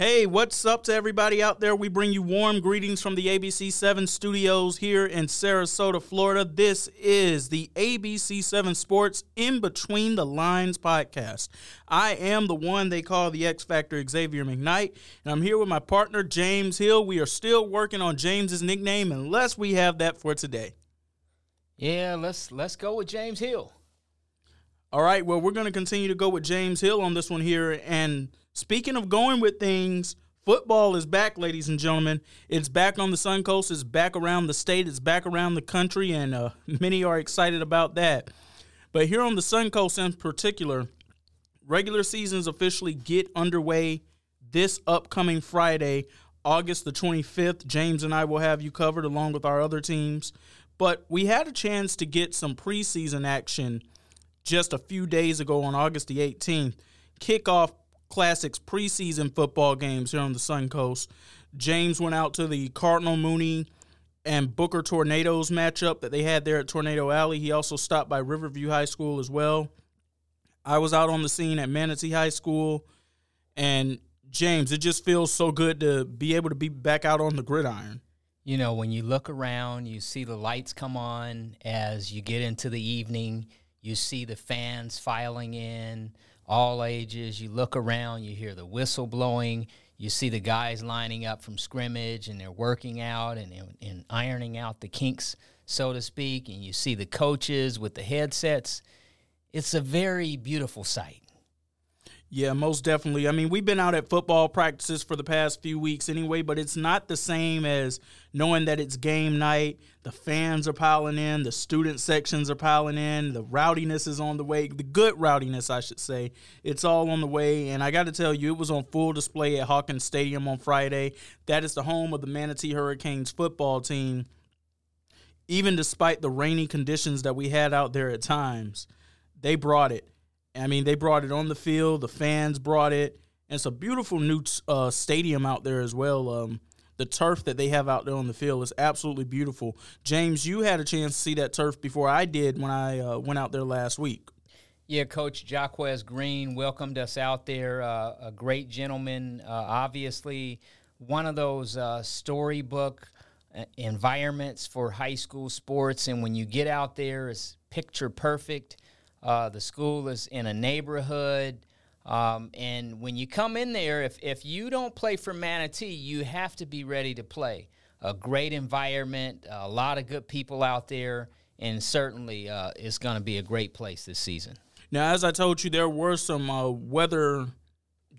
Hey, what's up to everybody out there? We bring you warm greetings from the ABC 7 studios here in Sarasota, Florida. This is the ABC 7 Sports In Between the Lines podcast. I am the one they call the X Factor Xavier McKnight, and I'm here with my partner James Hill. We are still working on James's nickname unless we have that for today. Yeah, let's let's go with James Hill. All right, well, we're going to continue to go with James Hill on this one here and Speaking of going with things, football is back, ladies and gentlemen. It's back on the Sun Coast. It's back around the state. It's back around the country, and uh, many are excited about that. But here on the Sun Coast in particular, regular seasons officially get underway this upcoming Friday, August the 25th. James and I will have you covered along with our other teams. But we had a chance to get some preseason action just a few days ago on August the 18th. Kickoff Classics preseason football games here on the Sun Coast. James went out to the Cardinal Mooney and Booker Tornadoes matchup that they had there at Tornado Alley. He also stopped by Riverview High School as well. I was out on the scene at Manatee High School, and James, it just feels so good to be able to be back out on the gridiron. You know, when you look around, you see the lights come on as you get into the evening, you see the fans filing in all ages. You look around, you hear the whistle blowing, you see the guys lining up from scrimmage and they're working out and, and ironing out the kinks, so to speak, and you see the coaches with the headsets. It's a very beautiful sight. Yeah, most definitely. I mean, we've been out at football practices for the past few weeks anyway, but it's not the same as knowing that it's game night. The fans are piling in, the student sections are piling in, the rowdiness is on the way, the good rowdiness, I should say. It's all on the way. And I got to tell you, it was on full display at Hawkins Stadium on Friday. That is the home of the Manatee Hurricanes football team. Even despite the rainy conditions that we had out there at times, they brought it I mean, they brought it on the field. The fans brought it. And it's a beautiful new uh, stadium out there as well. Um, the turf that they have out there on the field is absolutely beautiful. James, you had a chance to see that turf before I did when I uh, went out there last week. Yeah, Coach Jacquez Green welcomed us out there. Uh, a great gentleman, uh, obviously one of those uh, storybook uh, environments for high school sports. And when you get out there, it's picture perfect. Uh, the school is in a neighborhood. Um, and when you come in there, if, if you don't play for Manatee, you have to be ready to play. A great environment, a lot of good people out there, and certainly uh, it's going to be a great place this season. Now, as I told you, there were some uh, weather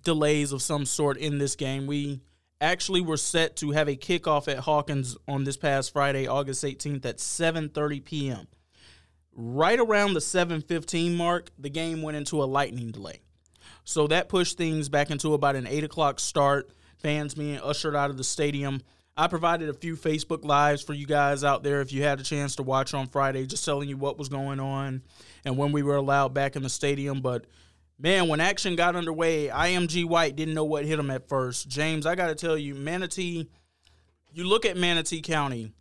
delays of some sort in this game. We actually were set to have a kickoff at Hawkins on this past Friday, August 18th at 7:30 p.m. Right around the 7:15 mark, the game went into a lightning delay, so that pushed things back into about an eight o'clock start. Fans being ushered out of the stadium. I provided a few Facebook lives for you guys out there if you had a chance to watch on Friday, just telling you what was going on and when we were allowed back in the stadium. But man, when action got underway, IMG White didn't know what hit him at first. James, I got to tell you, Manatee, you look at Manatee County,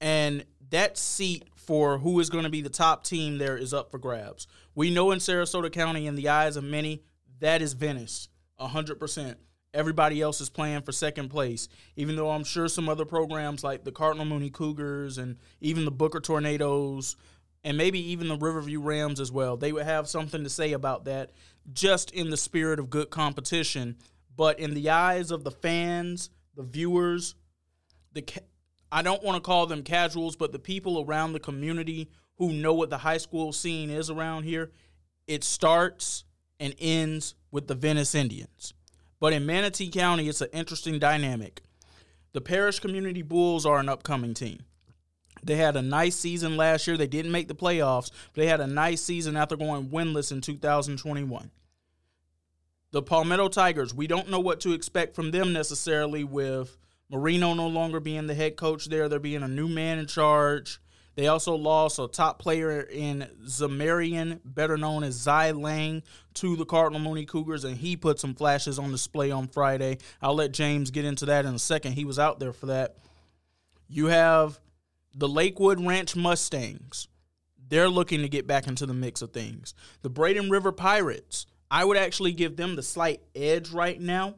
and that seat for who is going to be the top team there is up for grabs. We know in Sarasota County, in the eyes of many, that is Venice, 100%. Everybody else is playing for second place, even though I'm sure some other programs like the Cardinal Mooney Cougars and even the Booker Tornadoes and maybe even the Riverview Rams as well, they would have something to say about that just in the spirit of good competition. But in the eyes of the fans, the viewers, the I don't want to call them casuals, but the people around the community who know what the high school scene is around here, it starts and ends with the Venice Indians. But in Manatee County, it's an interesting dynamic. The Parrish Community Bulls are an upcoming team. They had a nice season last year. They didn't make the playoffs, but they had a nice season after going winless in 2021. The Palmetto Tigers, we don't know what to expect from them necessarily with Marino no longer being the head coach there. There being a new man in charge. They also lost a top player in Zamarian, better known as Zai Lang, to the Cardinal Mooney Cougars, and he put some flashes on display on Friday. I'll let James get into that in a second. He was out there for that. You have the Lakewood Ranch Mustangs. They're looking to get back into the mix of things. The Braden River Pirates, I would actually give them the slight edge right now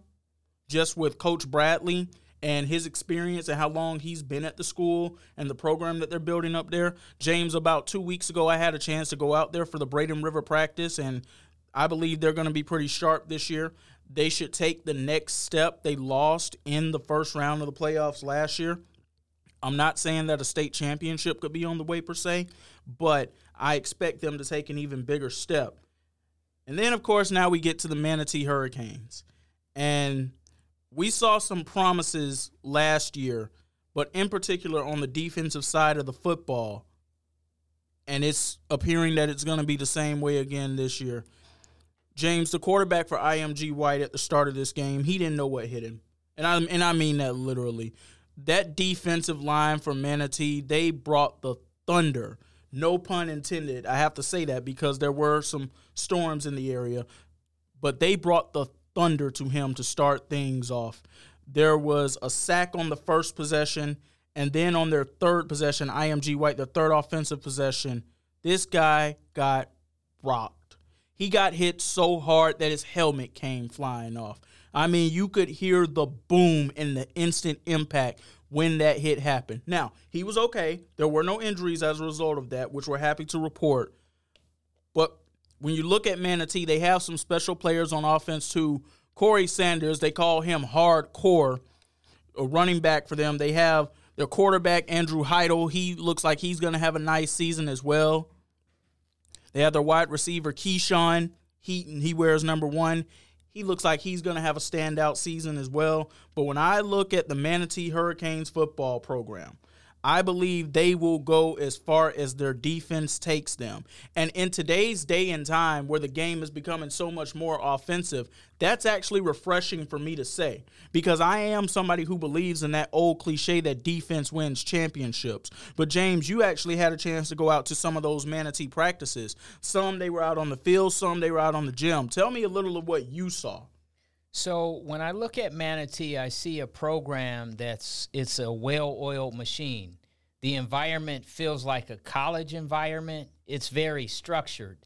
just with Coach Bradley and his experience and how long he's been at the school and the program that they're building up there. James, about two weeks ago, I had a chance to go out there for the Braden River practice, and I believe they're going to be pretty sharp this year. They should take the next step. They lost in the first round of the playoffs last year. I'm not saying that a state championship could be on the way per se, but I expect them to take an even bigger step. And then, of course, now we get to the Manatee Hurricanes. And we saw some promises last year, but in particular on the defensive side of the football. And it's appearing that it's going to be the same way again this year. James, the quarterback for IMG White at the start of this game, he didn't know what hit him. And I and I mean that literally. That defensive line for Manatee, they brought the thunder. No pun intended. I have to say that because there were some storms in the area, but they brought the thunder to him to start things off. There was a sack on the first possession, and then on their third possession, IMG White, the third offensive possession, this guy got rocked. He got hit so hard that his helmet came flying off. I mean, you could hear the boom and the instant impact when that hit happened. Now, he was okay. There were no injuries as a result of that, which we're happy to report. But when you look at Manatee, they have some special players on offense too. Corey Sanders, they call him hardcore, a running back for them. They have their quarterback, Andrew Heidel. He looks like he's going to have a nice season as well. They have their wide receiver, Keyshawn Heaton. He wears number one. He looks like he's going to have a standout season as well. But when I look at the Manatee Hurricanes football program, I believe they will go as far as their defense takes them. And in today's day and time where the game is becoming so much more offensive, that's actually refreshing for me to say because I am somebody who believes in that old cliche that defense wins championships. But James, you actually had a chance to go out to some of those manatee practices. Some they were out on the field, some they were out on the gym. Tell me a little of what you saw. So when I look at Manatee, I see a program that's it's a well-oiled machine. The environment feels like a college environment. It's very structured.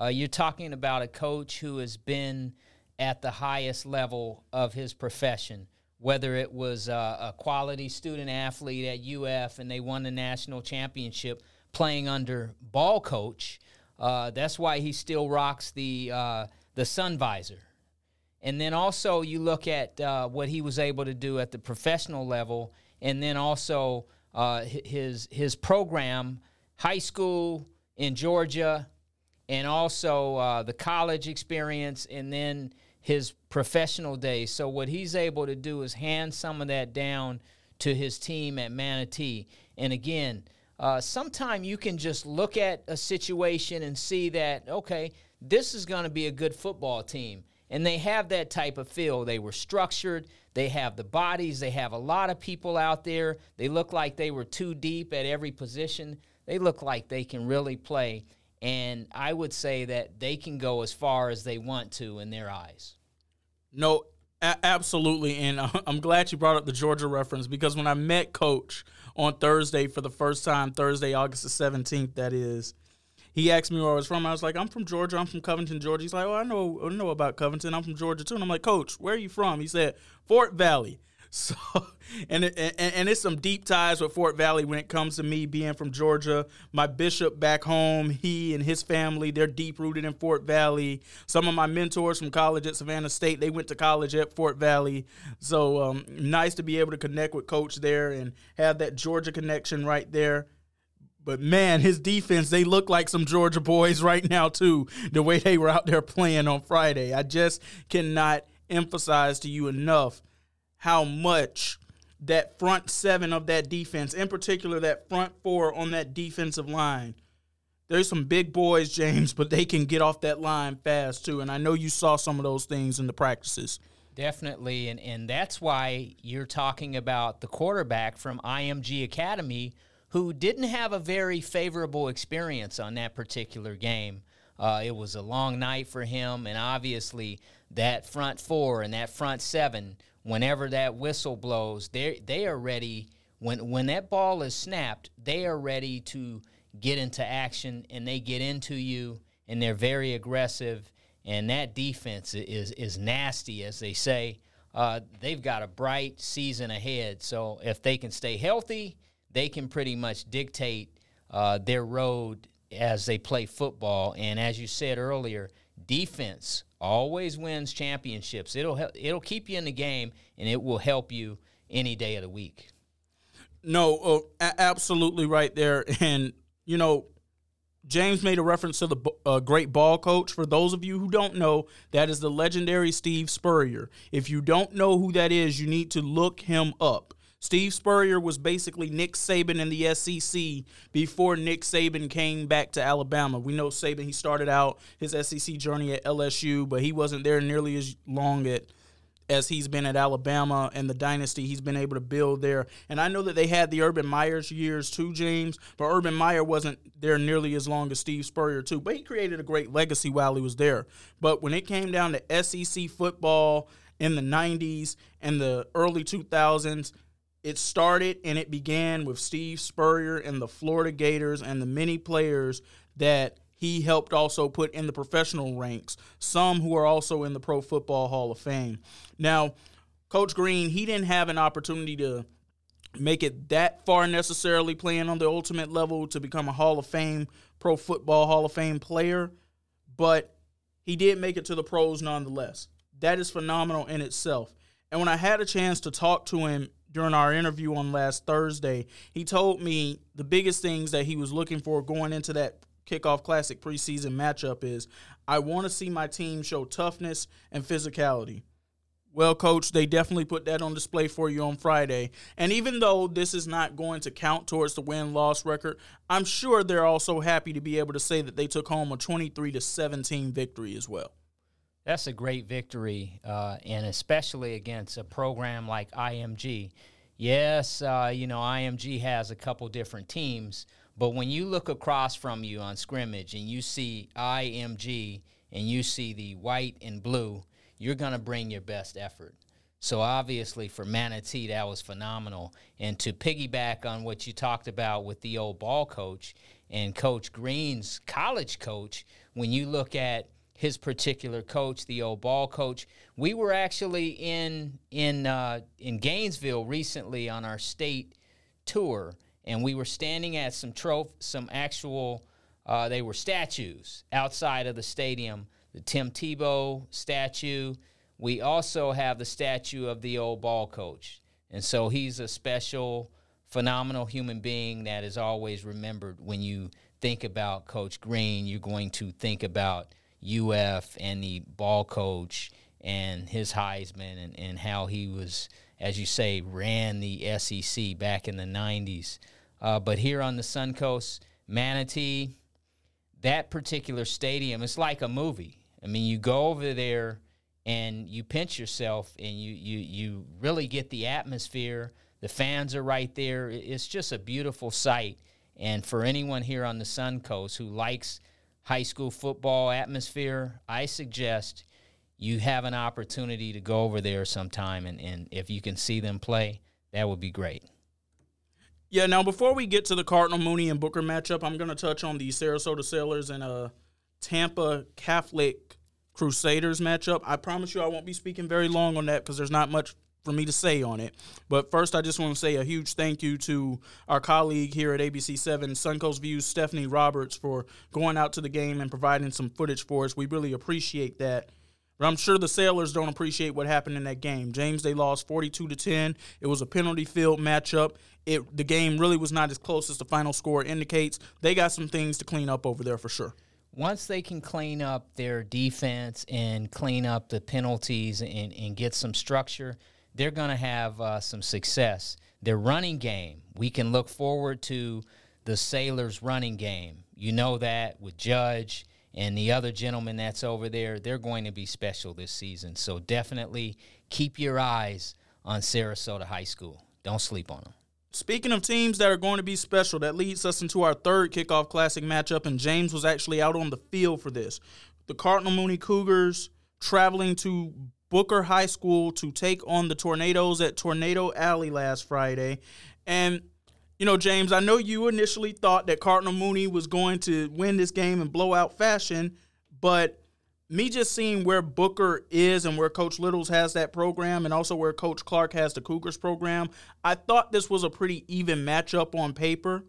Uh, you're talking about a coach who has been at the highest level of his profession, whether it was uh, a quality student athlete at UF and they won the national championship playing under ball coach. Uh, that's why he still rocks the uh, the sun visor and then also you look at uh, what he was able to do at the professional level, and then also uh, his his program, high school in Georgia, and also uh, the college experience, and then his professional days. So what he's able to do is hand some of that down to his team at Manatee. And again, uh, sometime you can just look at a situation and see that okay, this is going to be a good football team and they have that type of feel. They were structured, they have the bodies, they have a lot of people out there. They look like they were too deep at every position. They look like they can really play. And I would say that they can go as far as they want to in their eyes. No, a- absolutely. And I'm glad you brought up the Georgia reference because when I met Coach on Thursday for the first time, Thursday, August the 17th, that is, he asked me where I was from. I was like, I'm from Georgia. I'm from Covington, Georgia. He's like, oh, I know, I know about Covington. I'm from Georgia too. And I'm like, Coach, where are you from? He said, Fort Valley. So, and, and and it's some deep ties with Fort Valley when it comes to me being from Georgia. My bishop back home, he and his family, they're deep rooted in Fort Valley. Some of my mentors from college at Savannah State, they went to college at Fort Valley. So um, nice to be able to connect with Coach there and have that Georgia connection right there. But man, his defense, they look like some Georgia boys right now, too, the way they were out there playing on Friday. I just cannot emphasize to you enough how much that front seven of that defense, in particular that front four on that defensive line, there's some big boys, James, but they can get off that line fast, too. And I know you saw some of those things in the practices. Definitely. And, and that's why you're talking about the quarterback from IMG Academy who didn't have a very favorable experience on that particular game. Uh, it was a long night for him, and obviously that front four and that front seven, whenever that whistle blows, they they are ready. When when that ball is snapped, they are ready to get into action, and they get into you, and they're very aggressive. And that defense is is nasty, as they say. uh, they've got a bright season ahead. So if they can stay healthy, they can pretty much dictate uh, their road as they play football. And as you said earlier, defense always wins championships. It'll help, it'll keep you in the game, and it will help you any day of the week. No, uh, a- absolutely right there. And you know, James made a reference to the uh, great ball coach. For those of you who don't know, that is the legendary Steve Spurrier. If you don't know who that is, you need to look him up. Steve Spurrier was basically Nick Saban in the SEC before Nick Saban came back to Alabama. We know Saban, he started out his SEC journey at LSU, but he wasn't there nearly as long at as he's been at Alabama and the dynasty he's been able to build there. And I know that they had the Urban Meyers years too, James, but Urban Meyer wasn't there nearly as long as Steve Spurrier too. But he created a great legacy while he was there. But when it came down to SEC football in the 90s and the early 2000s, it started and it began with Steve Spurrier and the Florida Gators and the many players that he helped also put in the professional ranks, some who are also in the Pro Football Hall of Fame. Now, Coach Green, he didn't have an opportunity to make it that far necessarily playing on the ultimate level to become a Hall of Fame, Pro Football Hall of Fame player, but he did make it to the pros nonetheless. That is phenomenal in itself. And when I had a chance to talk to him during our interview on last Thursday, he told me the biggest things that he was looking for going into that Kickoff Classic preseason matchup is I want to see my team show toughness and physicality. Well, coach, they definitely put that on display for you on Friday. And even though this is not going to count towards the win loss record, I'm sure they're also happy to be able to say that they took home a 23 to 17 victory as well. That's a great victory, uh, and especially against a program like IMG. Yes, uh, you know, IMG has a couple different teams, but when you look across from you on scrimmage and you see IMG and you see the white and blue, you're going to bring your best effort. So obviously for Manatee, that was phenomenal. And to piggyback on what you talked about with the old ball coach and Coach Green's college coach, when you look at his particular coach, the old ball coach, we were actually in in uh, in Gainesville recently on our state tour, and we were standing at some troph- some actual uh, they were statues outside of the stadium. The Tim Tebow statue. We also have the statue of the old ball coach, and so he's a special, phenomenal human being that is always remembered when you think about Coach Green. You're going to think about UF and the ball coach and his Heisman and, and how he was, as you say, ran the SEC back in the 90s. Uh, but here on the Suncoast, Manatee, that particular stadium, it's like a movie. I mean, you go over there and you pinch yourself and you, you, you really get the atmosphere. The fans are right there. It's just a beautiful sight. And for anyone here on the Suncoast who likes high school football atmosphere, I suggest you have an opportunity to go over there sometime and, and if you can see them play, that would be great. Yeah, now before we get to the Cardinal Mooney and Booker matchup, I'm going to touch on the Sarasota Sailors and uh, Tampa Catholic Crusaders matchup. I promise you I won't be speaking very long on that because there's not much for me to say on it. But first, I just want to say a huge thank you to our colleague here at ABC7, Suncoast Views, Stephanie Roberts, for going out to the game and providing some footage for us. We really appreciate that. But I'm sure the Sailors don't appreciate what happened in that game. James, they lost 42 to 10. It was a penalty filled matchup. It the game really was not as close as the final score indicates. They got some things to clean up over there for sure. Once they can clean up their defense and clean up the penalties and, and get some structure, they're going to have uh, some success. Their running game, we can look forward to the Sailors' running game. You know that with Judge and the other gentleman that's over there, they're going to be special this season. So definitely keep your eyes on Sarasota High School. Don't sleep on them. Speaking of teams that are going to be special, that leads us into our third kickoff classic matchup, and James was actually out on the field for this. The Cardinal Mooney Cougars traveling to Booker High School to take on the Tornadoes at Tornado Alley last Friday. And, you know, James, I know you initially thought that Cardinal Mooney was going to win this game in blowout fashion, but me just seeing where Booker is and where Coach Littles has that program, and also where Coach Clark has the Cougars program, I thought this was a pretty even matchup on paper.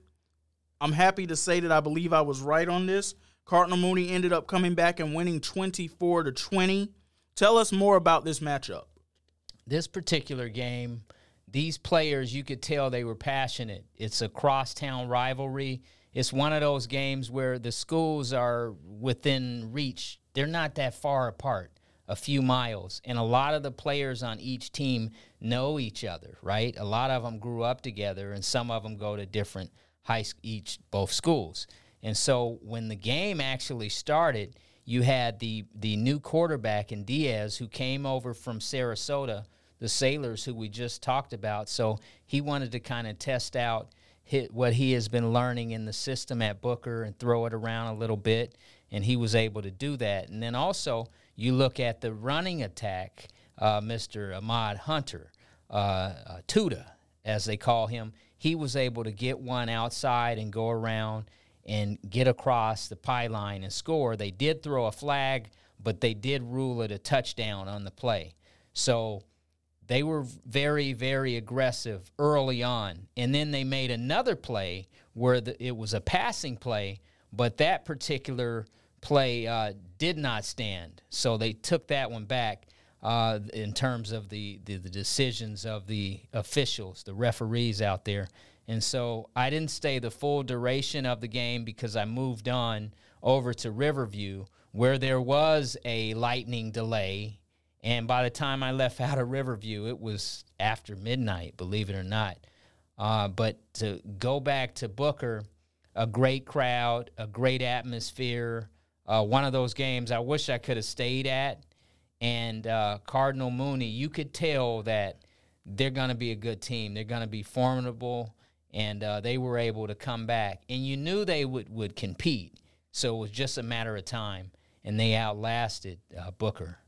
I'm happy to say that I believe I was right on this. Cardinal Mooney ended up coming back and winning 24 to 20. Tell us more about this matchup. This particular game, these players, you could tell they were passionate. It's a crosstown rivalry. It's one of those games where the schools are within reach. They're not that far apart, a few miles. And a lot of the players on each team know each other, right? A lot of them grew up together, and some of them go to different high each both schools. And so when the game actually started, you had the the new quarterback in Diaz who came over from Sarasota, the Sailors who we just talked about. So he wanted to kind of test out hit what he has been learning in the system at Booker and throw it around a little bit, and he was able to do that. And then also you look at the running attack, uh, Mr. Ahmad Hunter, uh, uh, Tuda, as they call him. He was able to get one outside and go around and get across the pylon and score. They did throw a flag, but they did rule it a touchdown on the play. So they were very, very aggressive early on. And then they made another play where the, it was a passing play, but that particular play uh, did not stand. So they took that one back. Uh, in terms of the, the, the decisions of the officials, the referees out there, and so I didn't stay the full duration of the game because I moved on over to Riverview where there was a lightning delay. And by the time I left out of Riverview, it was after midnight, believe it or not. Uh, but to go back to Booker, a great crowd, a great atmosphere, uh, one of those games I wish I could have stayed at. And uh, Cardinal Mooney, you could tell that they're going to be a good team. They're going to be formidable and uh, they were able to come back. And you knew they would, would compete, so it was just a matter of time, and they outlasted uh, Booker.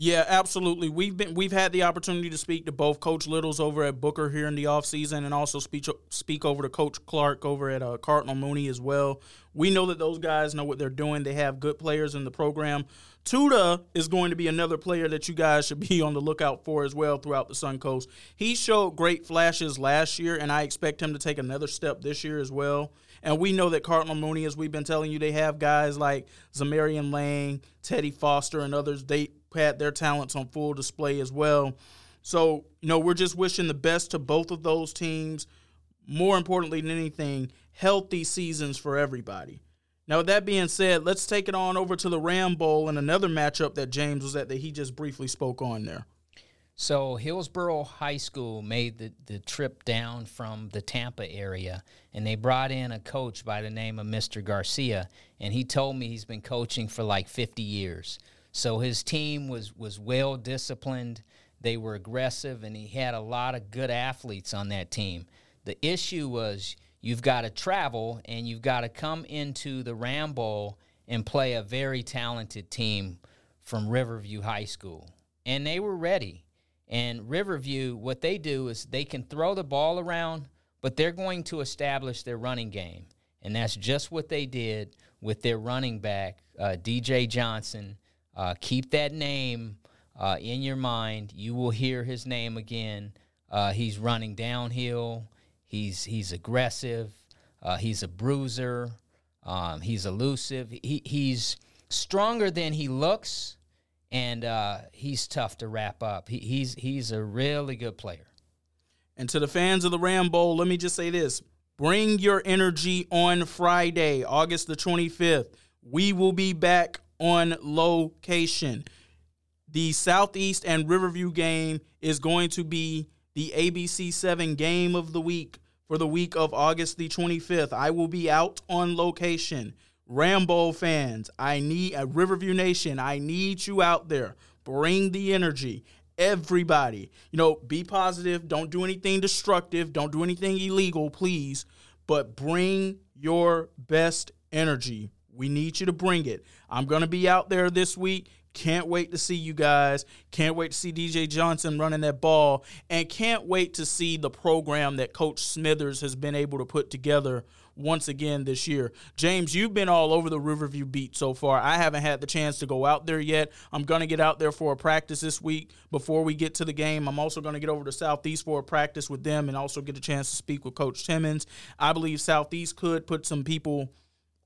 Yeah, absolutely. We've been we've had the opportunity to speak to both Coach Littles over at Booker here in the offseason and also speak speak over to Coach Clark over at uh, Cardinal Mooney as well. We know that those guys know what they're doing. They have good players in the program. Tuda is going to be another player that you guys should be on the lookout for as well throughout the Sun Coast. He showed great flashes last year, and I expect him to take another step this year as well. And we know that Cardinal Mooney, as we've been telling you, they have guys like Zamarian Lang, Teddy Foster, and others. They had their talents on full display as well. So, you know, we're just wishing the best to both of those teams. More importantly than anything, healthy seasons for everybody. Now, with that being said, let's take it on over to the Ram Bowl and another matchup that James was at that he just briefly spoke on there. So Hillsborough High School made the, the trip down from the Tampa area, and they brought in a coach by the name of Mr. Garcia, and he told me he's been coaching for like 50 years. So his team was was well disciplined. They were aggressive, and he had a lot of good athletes on that team. The issue was you've got to travel and you've got to come into the Ram Bowl and play a very talented team from Riverview High School, and they were ready and Riverview, what they do is they can throw the ball around, but they're going to establish their running game. And that's just what they did with their running back, uh, DJ Johnson. Uh, keep that name uh, in your mind. You will hear his name again. Uh, he's running downhill. He's he's aggressive. Uh, he's a bruiser. Um, he's elusive. He, he's stronger than he looks and uh, he's tough to wrap up. He, he's he's a really good player. And to the fans of the Ram Bowl, let me just say this: bring your energy on Friday, August the twenty fifth. We will be back on location. The Southeast and Riverview game is going to be the ABC 7 game of the week for the week of August the 25th. I will be out on location. Ram Bowl fans, I need a Riverview Nation. I need you out there. Bring the energy. Everybody, you know, be positive. Don't do anything destructive. Don't do anything illegal, please. But bring your best energy. We need you to bring it. I'm going to be out there this week. Can't wait to see you guys. Can't wait to see DJ Johnson running that ball. And can't wait to see the program that Coach Smithers has been able to put together once again this year. James, you've been all over the Riverview beat so far. I haven't had the chance to go out there yet. I'm going to get out there for a practice this week before we get to the game. I'm also going to get over to Southeast for a practice with them and also get a chance to speak with Coach Timmons. I believe Southeast could put some people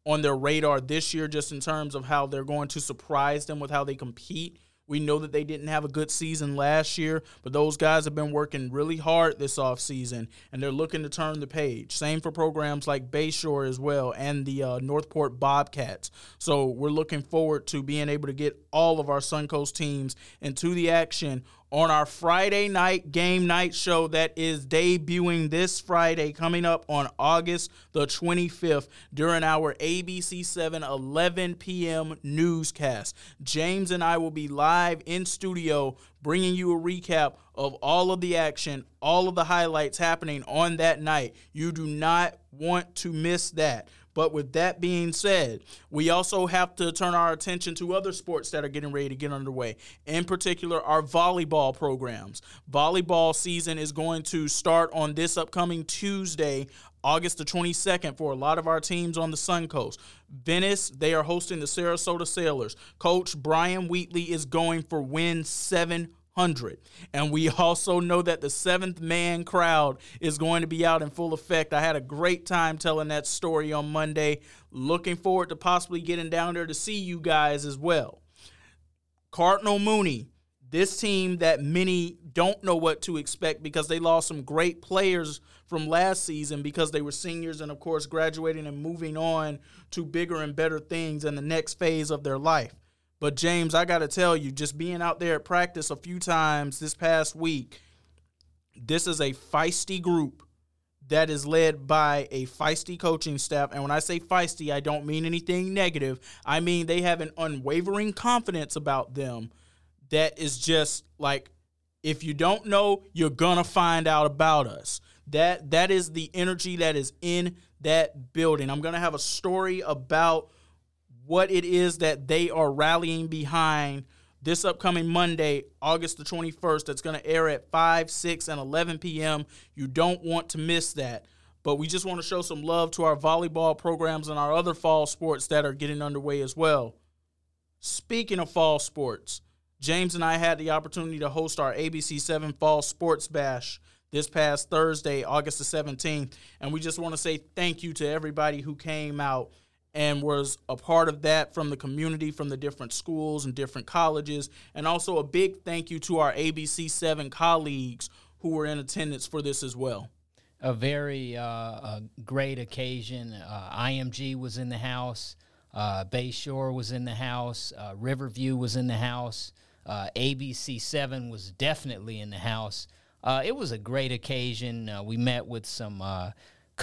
on their radar this year just in terms of how they're going to surprise them with how they compete we know that they didn't have a good season last year, but those guys have been working really hard this offseason, and they're looking to turn the page. Same for programs like Bayshore as well and the uh, North Port Bobcats. So we're looking forward to being able to get all of our Suncoast teams into the action on our Friday night game night show that is debuting this Friday, coming up on August the 25th during our ABC 7 11 p.m. newscast. James and I will be live in studio bringing you a recap of all of the action, all of the highlights happening on that night. You do not want to miss that. But with that being said, we also have to turn our attention to other sports that are getting ready to get underway. In particular, our volleyball programs. Volleyball season is going to start on this upcoming Tuesday, August the 22nd for a lot of our teams on the Sun Coast. Venice, they are hosting the Sarasota Sailors. Coach Brian Wheatley is going for win 7 hundred. And we also know that the seventh man crowd is going to be out in full effect. I had a great time telling that story on Monday. Looking forward to possibly getting down there to see you guys as well. Cardinal Mooney, this team that many don't know what to expect because they lost some great players from last season because they were seniors and, of course, graduating and moving on to bigger and better things in the next phase of their life. But James, I got to tell you, just being out there at practice a few times this past week, this is a feisty group that is led by a feisty coaching staff. And when I say feisty, I don't mean anything negative. I mean they have an unwavering confidence about them that is just like if you don't know, you're gonna find out about us. That that is the energy that is in that building. I'm gonna have a story about what it is that they are rallying behind this upcoming Monday, August the 21st, that's going to air at 5, 6, and 11 p.m. You don't want to miss that. But we just want to show some love to our volleyball programs and our other fall sports that are getting underway as well. Speaking of fall sports, James and I had the opportunity to host our ABC 7 Fall Sports Bash this past Thursday, August the 17th. And we just want to say thank you to everybody who came out and was a part of that from the community, from the different schools and different colleges. And also a big thank you to our ABC 7 colleagues who were in attendance for this as well. A very uh, a great occasion. Uh, IMG was in the house, uh, Bayshore was in the house, uh, Riverview was in the house, uh, ABC 7 was definitely in the house. Uh, it was a great occasion. we met with some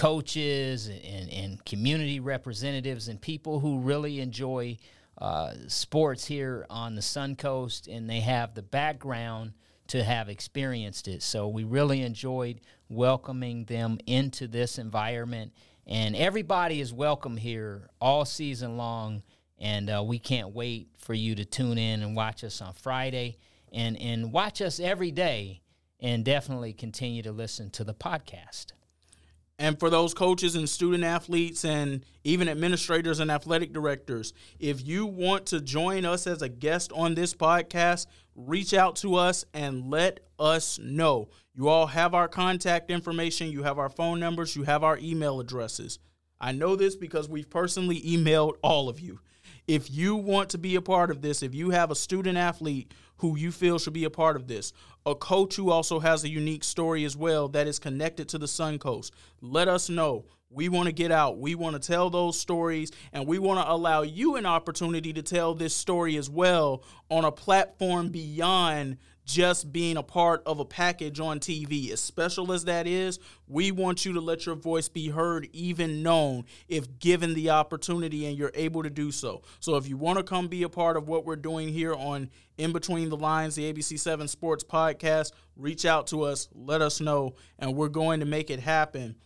coaches and, and community representatives and people who really enjoy uh, sports here on the Sun Coast and they have the background to have experienced it. So we really enjoyed welcoming them into this environment. And everybody is welcome here all season long. And uh, we can't wait for you to tune in and watch us on Friday and, and watch us every day and definitely continue to listen to the podcast. And for those coaches and student athletes and even administrators and athletic directors, if you want to join us as a guest on this podcast, reach out to us and let us know. You all have our contact information, you have our phone numbers, you have our email addresses. I know this because we've personally emailed all of you. If you want to be a part of this, if you have a student athlete who you feel should be a part of this, a coach who also has a unique story as well that is connected to the Sun Coast. Let us know. We want to get out. We want to tell those stories, and we want to allow you an opportunity to tell this story as well on a platform beyond just being a part of a package on TV. As special as that is, we want you to let your voice be heard, even known, if given the opportunity and you're able to do so. So if you want to come be a part of what we're doing here on In Between the Lines, the ABC7 Sports Podcast, reach out to us, let us know, and we're going to make it happen.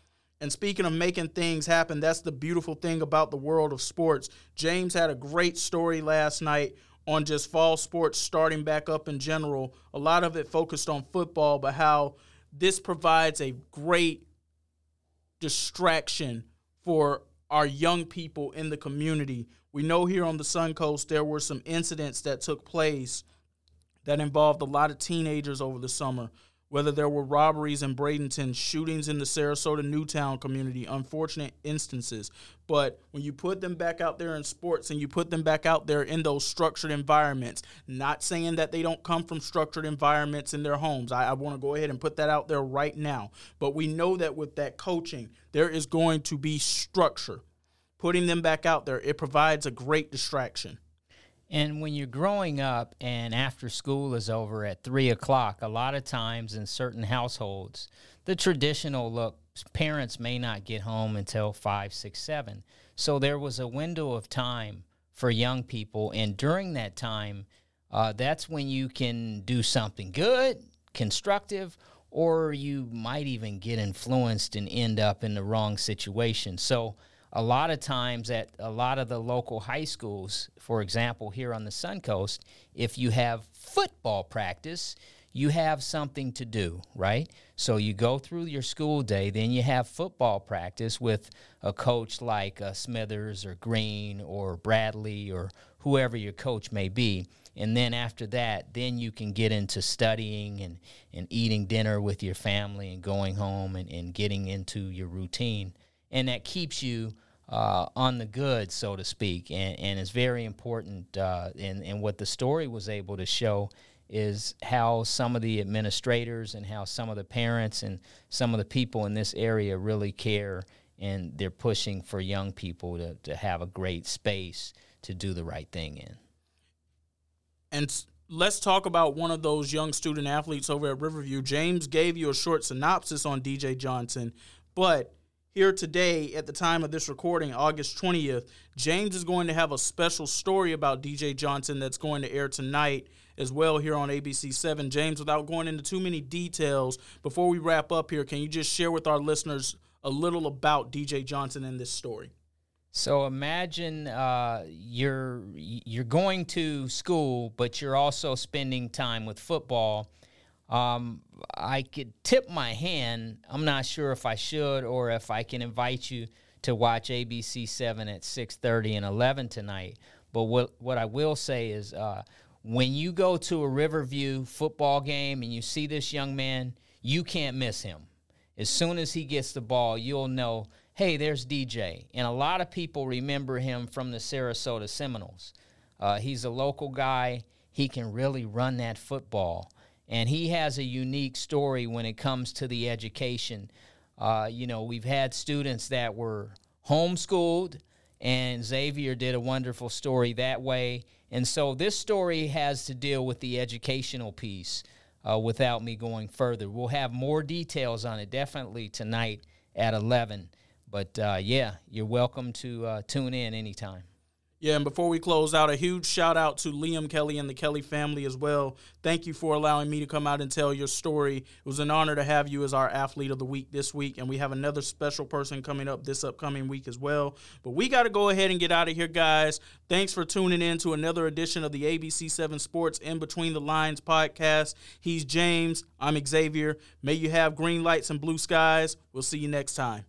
And speaking of making things happen, that's the beautiful thing about the world of sports. James had a great story last night on just fall sports starting back up in general. A lot of it focused on football, but how this provides a great distraction for our young people in the community. We know here on the Suncoast there were some incidents that took place that involved a lot of teenagers over the summer whether there were robberies in Bradenton, shootings in the Sarasota Newtown community, unfortunate instances. But when you put them back out there in sports and you put them back out there in those structured environments, not saying that they don't come from structured environments in their homes. I, I want to go ahead and put that out there right now. But we know that with that coaching, there is going to be structure. Putting them back out there, it provides a great distraction. And when you're growing up and after school is over at three o'clock, a lot of times in certain households, the traditional look, parents may not get home until five, six, seven. So there was a window of time for young people. And during that time, uh, that's when you can do something good, constructive, or you might even get influenced and end up in the wrong situation. So, a lot of times at a lot of the local high schools, for example, here on the Suncoast, if you have football practice, you have something to do, right? So you go through your school day, then you have football practice with a coach like uh, Smithers or Green or Bradley or whoever your coach may be. And then after that, then you can get into studying and, and eating dinner with your family and going home and, and getting into your routine. And that keeps you uh, on the good, so to speak, and, and it's very important. Uh, and, and what the story was able to show is how some of the administrators and how some of the parents and some of the people in this area really care and they're pushing for young people to, to have a great space to do the right thing in. And let's talk about one of those young student athletes over at Riverview. James gave you a short synopsis on DJ Johnson, but here today at the time of this recording, August 20th, James is going to have a special story about DJ Johnson that's going to air tonight as well here on ABC 7. James, without going into too many details, before we wrap up here, can you just share with our listeners a little about DJ Johnson and this story? So imagine uh, you're you're going to school, but you're also spending time with football um, I could tip my hand. I'm not sure if I should or if I can invite you to watch ABC seven at six thirty and eleven tonight. But what what I will say is, uh, when you go to a Riverview football game and you see this young man, you can't miss him. As soon as he gets the ball, you'll know, hey, there's DJ. And a lot of people remember him from the Sarasota Seminoles. Uh, he's a local guy. He can really run that football and he has a unique story when it comes to the education. Uh, you know, we've had students that were homeschooled, and Xavier did a wonderful story that way. And so this story has to deal with the educational piece uh, without me going further. We'll have more details on it definitely tonight at 11. But uh, yeah, you're welcome to uh, tune in anytime. Yeah, and before we close out, a huge shout out to Liam Kelly and the Kelly family as well. Thank you for allowing me to come out and tell your story. It was an honor to have you as our athlete of the week this week, and we have another special person coming up this upcoming week as well. But we got to go ahead and get out of here, guys. Thanks for tuning in to another edition of the ABC7 Sports In Between the Lines podcast. He's James. I'm Xavier. May you have green lights and blue skies. We'll see you next time.